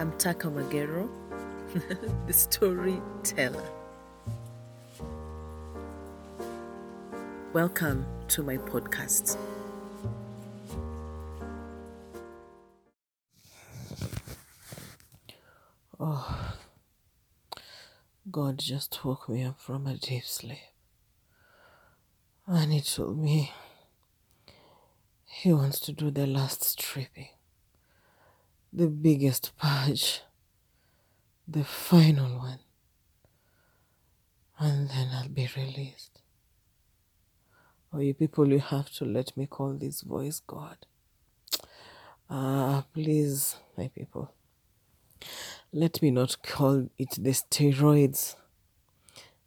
I'm Taka Magero, the storyteller. Welcome to my podcast. Oh, God just woke me up from a deep sleep. And he told me he wants to do the last stripping, the biggest purge, the final one. And then I'll be released. Oh, you people, you have to let me call this voice God. Ah, please, my people. Let me not call it the steroids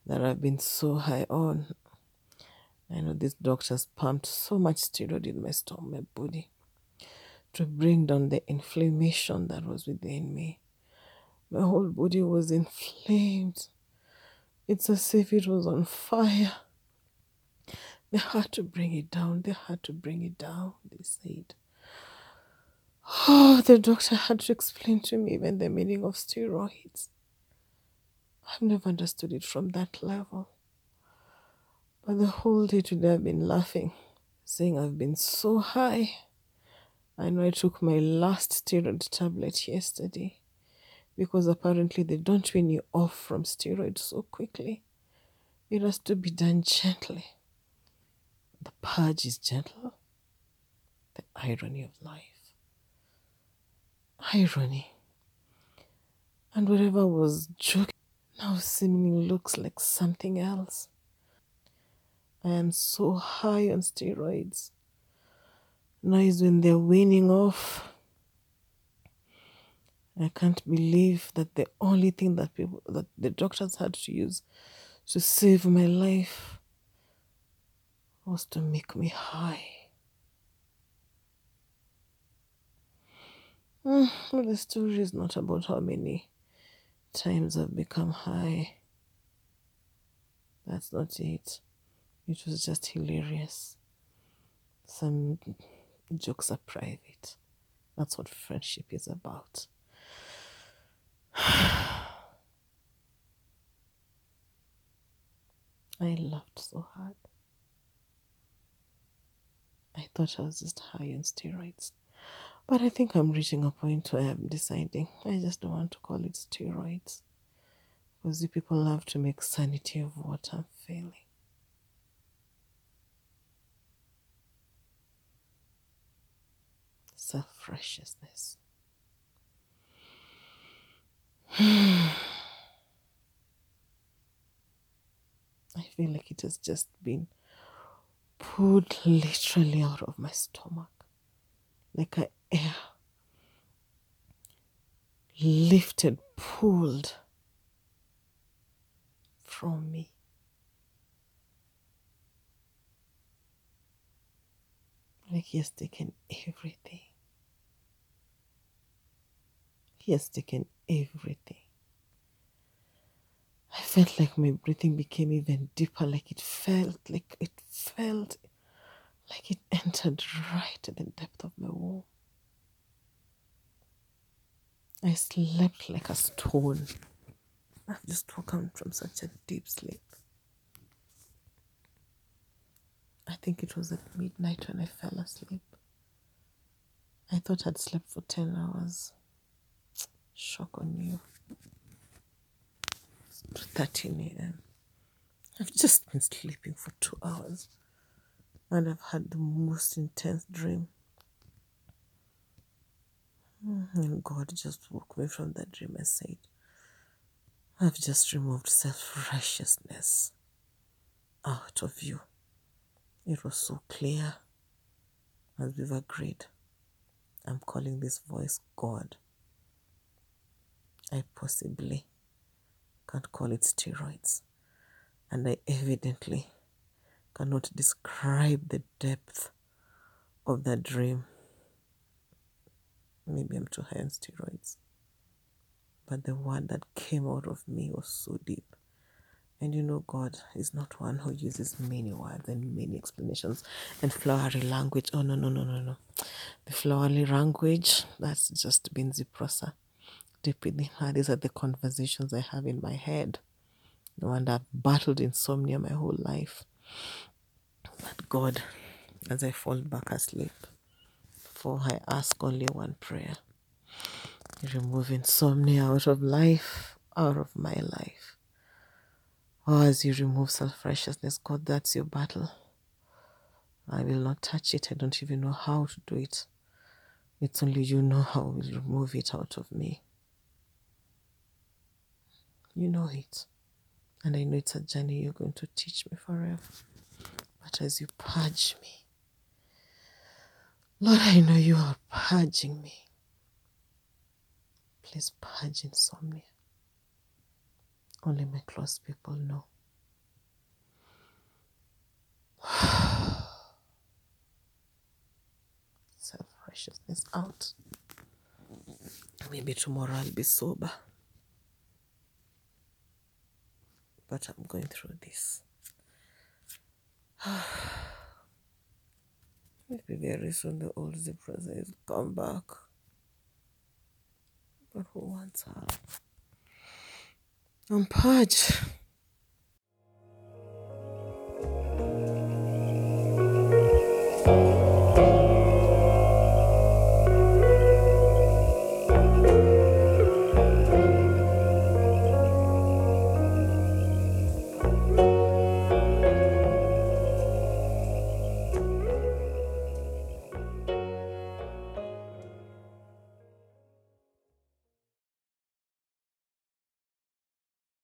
that I've been so high on. I know these doctors pumped so much steroid in my stomach, my body, to bring down the inflammation that was within me. My whole body was inflamed. It's as if it was on fire. They had to bring it down. They had to bring it down, they said. Oh, the doctor had to explain to me even the meaning of steroids. I've never understood it from that level. But the whole day today I've been laughing, saying I've been so high. I know I took my last steroid tablet yesterday because apparently they don't wean you off from steroids so quickly. It has to be done gently. The purge is gentle. The irony of life irony. And whatever was joking now seemingly looks like something else. I am so high on steroids. Now is when they're weaning off. I can't believe that the only thing that people that the doctors had to use to save my life was to make me high. Mm, the story is not about how many times I've become high. That's not it. It was just hilarious. Some jokes are private. That's what friendship is about. I laughed so hard. I thought I was just high on steroids. But I think I'm reaching a point where I'm deciding I just don't want to call it steroids. Because you people love to make sanity of what I'm feeling. Self righteousness. I feel like it has just been pulled literally out of my stomach like a air lifted, pulled from me. Like he has taken everything. He has taken everything. I felt like my breathing became even deeper, like it felt, like it felt like it entered right at the depth of my womb. I slept like a stone. I've just woken from such a deep sleep. I think it was at midnight when I fell asleep. I thought I'd slept for 10 hours. Shock on you. It's 13 a.m. I've just been sleeping for two hours and I've had the most intense dream. And God just woke me from that dream and said, I've just removed self righteousness out of you. It was so clear, as we've agreed. I'm calling this voice God. I possibly can't call it steroids. And I evidently cannot describe the depth of that dream. Maybe I'm too high on steroids. But the word that came out of me was so deep. And you know, God is not one who uses many words and many explanations and flowery language. Oh, no, no, no, no, no. The flowery language, that's just Binzi Prosa. Deep within her. These are the conversations I have in my head. No wonder I've battled insomnia my whole life. But God, as I fall back asleep, for I ask only one prayer. Remove insomnia out of life, out of my life. Oh, as you remove self righteousness, God, that's your battle. I will not touch it. I don't even know how to do it. It's only you know how will remove it out of me. You know it. And I know it's a journey you're going to teach me forever. But as you purge me, Lord, I know you are purging me. Please purge insomnia. Only my close people know. Self righteousness out. Maybe tomorrow I'll be sober. that I'm going through this. Maybe very soon the old zebra says, Come back. But who wants her? I'm parched.